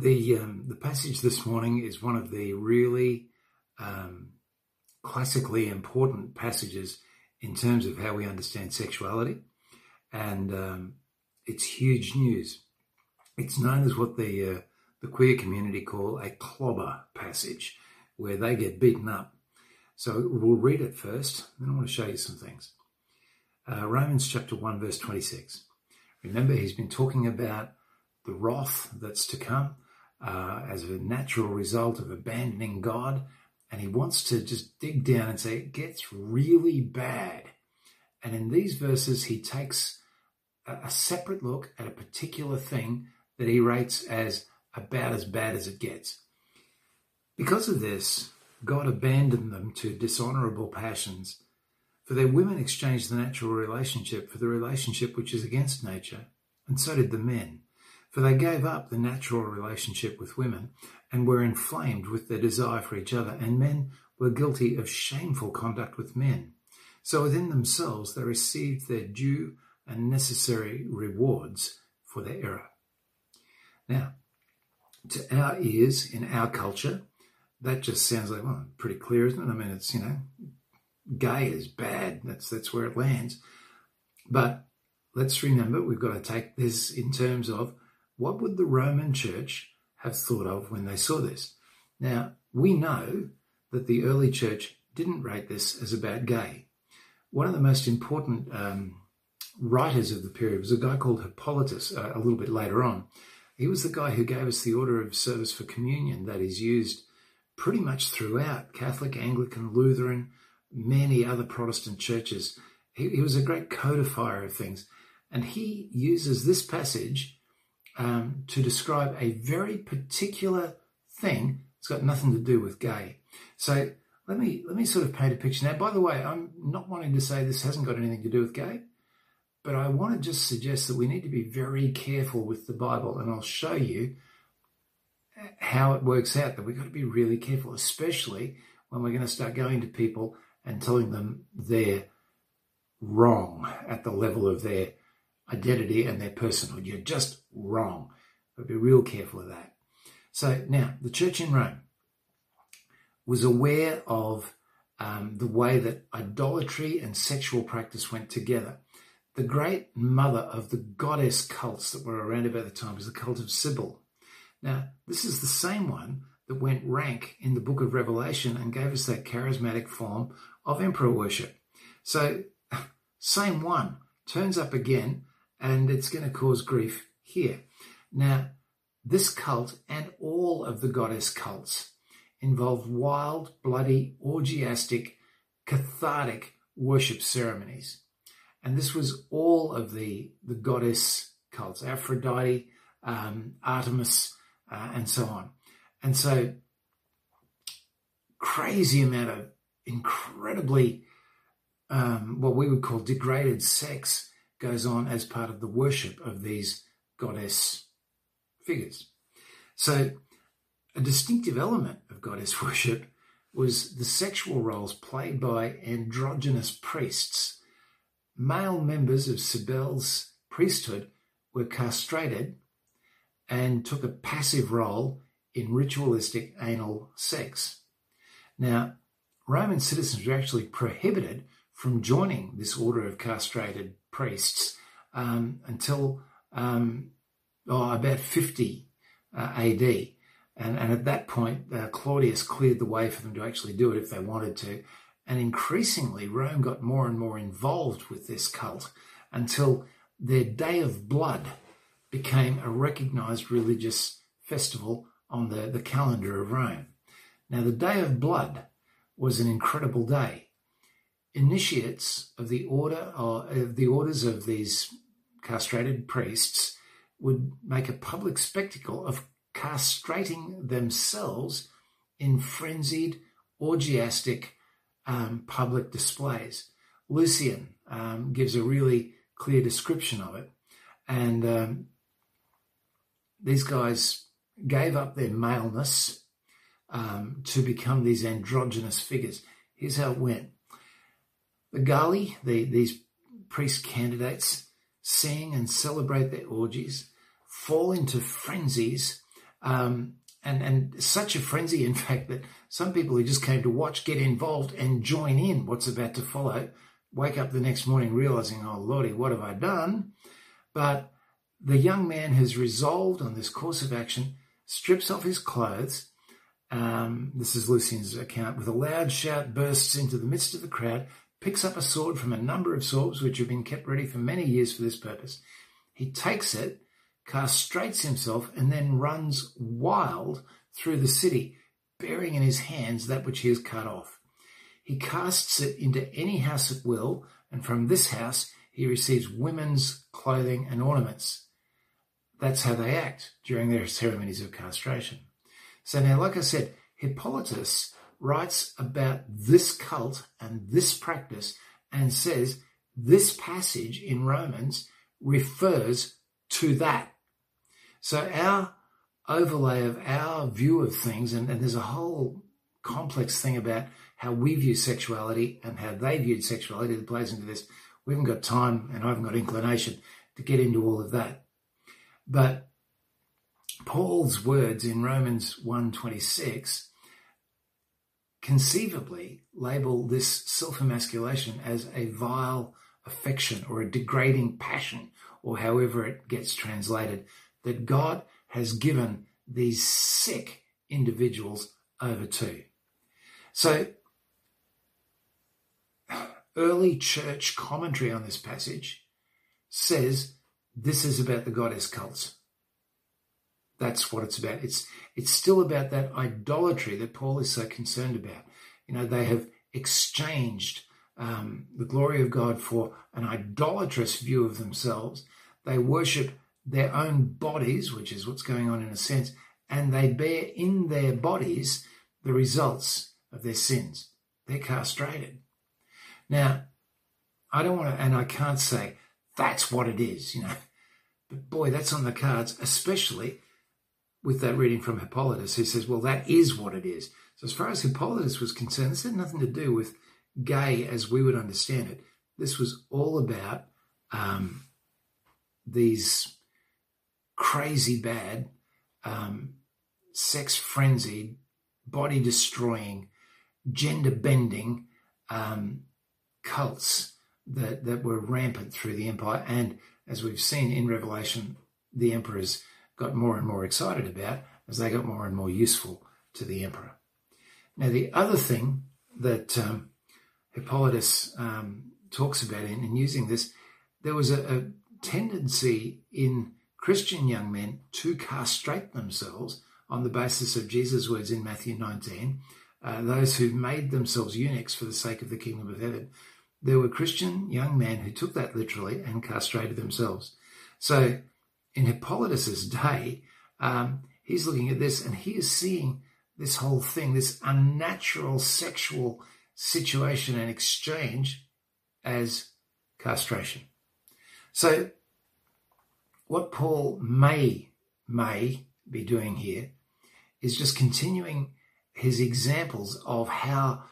The um, the passage this morning is one of the really um, classically important passages in terms of how we understand sexuality, and um, it's huge news. It's known as what the uh, the queer community call a clobber passage, where they get beaten up. So we'll read it first, then I want to show you some things. Uh, Romans chapter one verse twenty six. Remember, he's been talking about the wrath that's to come uh, as a natural result of abandoning God. And he wants to just dig down and say it gets really bad. And in these verses, he takes a, a separate look at a particular thing that he rates as about as bad as it gets. Because of this, God abandoned them to dishonorable passions. For their women exchanged the natural relationship for the relationship which is against nature, and so did the men. For they gave up the natural relationship with women and were inflamed with their desire for each other, and men were guilty of shameful conduct with men. So within themselves they received their due and necessary rewards for their error. Now, to our ears in our culture, that just sounds like well, pretty clear, isn't it? I mean, it's you know, gay is bad. That's that's where it lands. But let's remember we've got to take this in terms of what would the Roman church have thought of when they saw this? Now, we know that the early church didn't rate this as about gay. One of the most important um, writers of the period was a guy called Hippolytus, uh, a little bit later on. He was the guy who gave us the order of service for communion that is used pretty much throughout Catholic, Anglican, Lutheran, many other Protestant churches. He, he was a great codifier of things. And he uses this passage um, to describe a very particular thing. It's got nothing to do with gay. So let me let me sort of paint a picture. Now, by the way, I'm not wanting to say this hasn't got anything to do with gay, but I want to just suggest that we need to be very careful with the Bible, and I'll show you how it works out. That we've got to be really careful, especially when we're going to start going to people and telling them they're wrong at the level of their identity and their personhood. You're just wrong. But be real careful of that. So now, the church in Rome was aware of um, the way that idolatry and sexual practice went together. The great mother of the goddess cults that were around about the time was the cult of Cybele. Now, this is the same one that went rank in the book of Revelation and gave us that charismatic form of emperor worship. So, same one turns up again and it's going to cause grief here. Now, this cult and all of the goddess cults involve wild, bloody, orgiastic, cathartic worship ceremonies. And this was all of the, the goddess cults, Aphrodite, um, Artemis, uh, and so on. And so, crazy amount of incredibly um, what we would call degraded sex goes on as part of the worship of these goddess figures. So, a distinctive element of goddess worship was the sexual roles played by androgynous priests. Male members of Cybele's priesthood were castrated and took a passive role in ritualistic anal sex. Now, Roman citizens were actually prohibited from joining this order of castrated priests um, until um, oh, about 50 uh, AD. And, and, at that point, uh, Claudius cleared the way for them to actually do it if they wanted to. And increasingly, Rome got more and more involved with this cult until their Day of Blood became a recognized religious festival on the, the calendar of Rome. Now, the Day of Blood was an incredible day initiates of the order or of the orders of these castrated priests would make a public spectacle of castrating themselves in frenzied, orgiastic um, public displays. Lucian um, gives a really clear description of it. And um, these guys gave up their maleness um, to become these androgynous figures. Here's how it went. The Galli, the, these priest candidates, sing and celebrate their orgies, fall into frenzies, um, and, and such a frenzy, in fact, that some people who just came to watch get involved and join in what's about to follow, wake up the next morning realizing, oh, Lordy, what have I done? But the young man has resolved on this course of action, strips off his clothes. Um, this is Lucian's account. With a loud shout, bursts into the midst of the crowd, picks up a sword from a number of swords which have been kept ready for many years for this purpose. He takes it, castrates himself, and then runs wild through the city, bearing in his hands that which he has cut off. He casts it into any house at will, and from this house he receives women's clothing and ornaments. That's how they act during their ceremonies of castration. So now, like I said, Hippolytus writes about this cult and this practice and says this passage in Romans refers to that. So our overlay of our view of things, and, and there's a whole complex thing about how we view sexuality and how they viewed sexuality that plays into this. We haven't got time and I haven't got inclination to get into all of that. But Paul's words in Romans 126 conceivably label this self-emasculation as a vile affection or a degrading passion or however it gets translated that God has given these sick individuals over to. So early church commentary on this passage says this is about the goddess cults. That's what it's about. It's it's still about that idolatry that Paul is so concerned about. You know, they have exchanged um, the glory of God for an idolatrous view of themselves. They worship their own bodies, which is what's going on in a sense, and they bear in their bodies the results of their sins. They're castrated. Now, I don't want to, and I can't say that's what it is, you know, but boy, that's on the cards, especially with that reading from Hippolytus, who says, well, that is what it is. So, as far as Hippolytus was concerned, this had nothing to do with gay as we would understand it. This was all about um, these crazy bad, um, sex frenzied, body destroying, gender bending um, cults that, that were rampant through the empire. And as we've seen in Revelation, the emperors got more and more excited about as they got more and more useful to the emperor. Now, the other thing that um, Hippolytus um, talks about in, in, using this, there was a, a, tendency in Christian young men to castrate themselves on the basis of Jesus' words in Matthew 19. Uh, those who made themselves eunuchs for the sake of the kingdom of heaven. There were Christian young men who took that literally and castrated themselves. So in Hippolytus's day, um, he's looking at this and he is seeing this whole thing, this unnatural sexual situation and exchange as castration. So what Paul may, may be doing here is just continuing his examples of how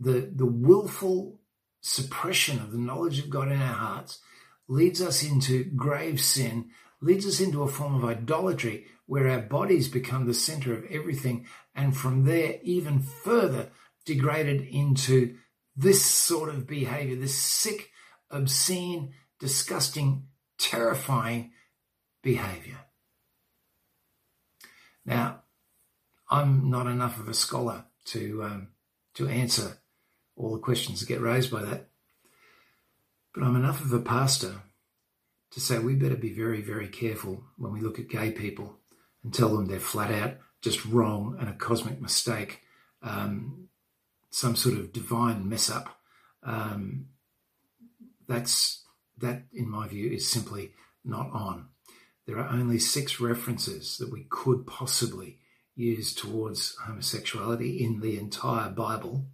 the, the willful suppression of the knowledge of God in our hearts leads us into grave sin leads us into a form of idolatry where our bodies become the center of everything, and from there, even further degraded into this sort of behavior, this sick, obscene, disgusting, terrifying behavior. Now, I'm not enough of a scholar to um, to answer all the questions that get raised by that, but I'm enough of a pastor to say we better be very, very careful when we look at gay people and tell them they're flat out just wrong and a cosmic mistake, um, some sort of divine mess up. Um, that's that, in my view, is simply not on. there are only six references that we could possibly use towards homosexuality in the entire Bible.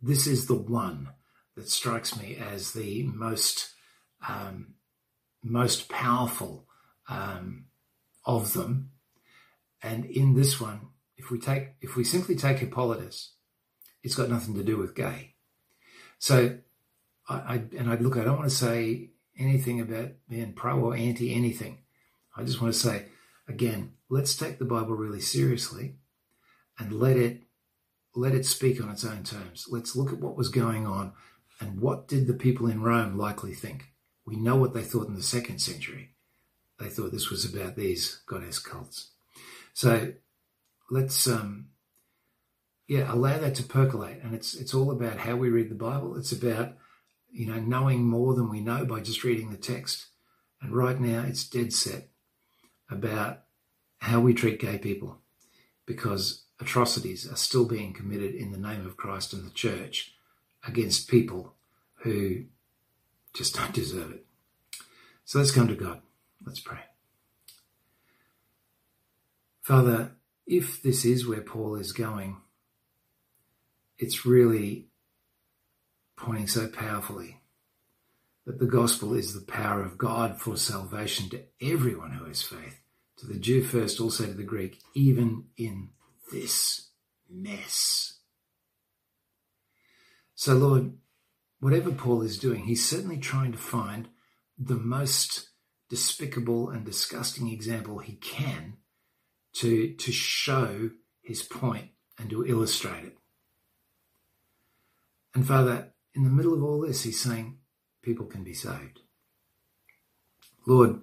This is the one that strikes me as the most um, most powerful um, of them. And in this one, if we take if we simply take Hippolytus, it's got nothing to do with gay. So I, I and I look, I don't want to say anything about being pro or anti anything. I just want to say again, let's take the Bible really seriously and let it let it speak on its own terms. Let's look at what was going on and what did the people in Rome likely think. We know what they thought in the second century. They thought this was about these goddess cults. So let's um, yeah allow that to percolate, and it's it's all about how we read the Bible. It's about you know knowing more than we know by just reading the text. And right now, it's dead set about how we treat gay people, because atrocities are still being committed in the name of Christ and the church against people who just don't deserve it. So let's come to God. Let's pray. Father, if this is where Paul is going, it's really pointing so powerfully that the gospel is the power of God for salvation to everyone who has faith, to the Jew first, also to the Greek, even in this mess. So, Lord, whatever Paul is doing, he's certainly trying to find the most despicable and disgusting example he can to, to show his point and to illustrate it. And Father, in the middle of all this, he's saying people can be saved. Lord,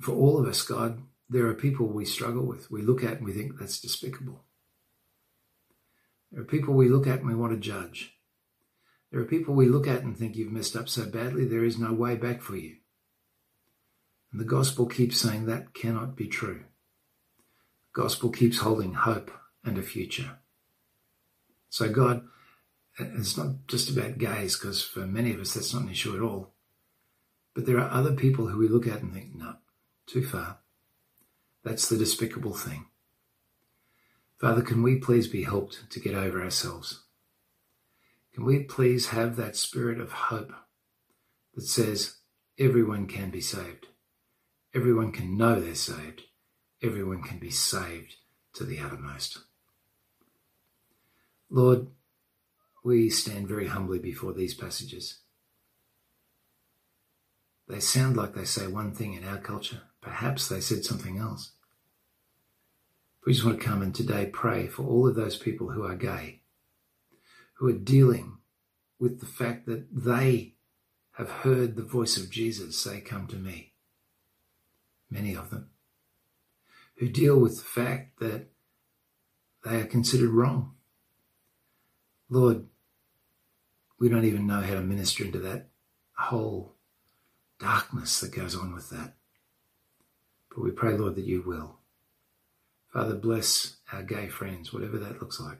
for all of us, God, there are people we struggle with. We look at and we think that's despicable. There are people we look at and we want to judge. There are people we look at and think you've messed up so badly, there is no way back for you. And the gospel keeps saying that cannot be true. The gospel keeps holding hope and a future. So, God, it's not just about gays, because for many of us that's not an issue at all. But there are other people who we look at and think, no, too far. That's the despicable thing. Father, can we please be helped to get over ourselves? Can we please have that spirit of hope that says everyone can be saved? Everyone can know they're saved. Everyone can be saved to the uttermost. Lord, we stand very humbly before these passages. They sound like they say one thing in our culture. Perhaps they said something else. We just want to come and today pray for all of those people who are gay, who are dealing with the fact that they have heard the voice of Jesus say, Come to me. Many of them who deal with the fact that they are considered wrong. Lord, we don't even know how to minister into that whole darkness that goes on with that. But we pray, Lord, that you will. Father, bless our gay friends, whatever that looks like.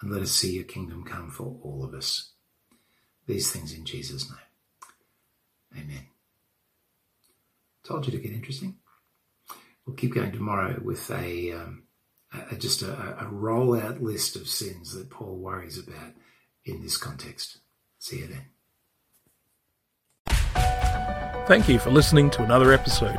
And let us see your kingdom come for all of us. These things in Jesus' name. Amen. Told you to get interesting. We'll keep going tomorrow with a, um, a just a, a rollout list of sins that Paul worries about in this context. See you then. Thank you for listening to another episode.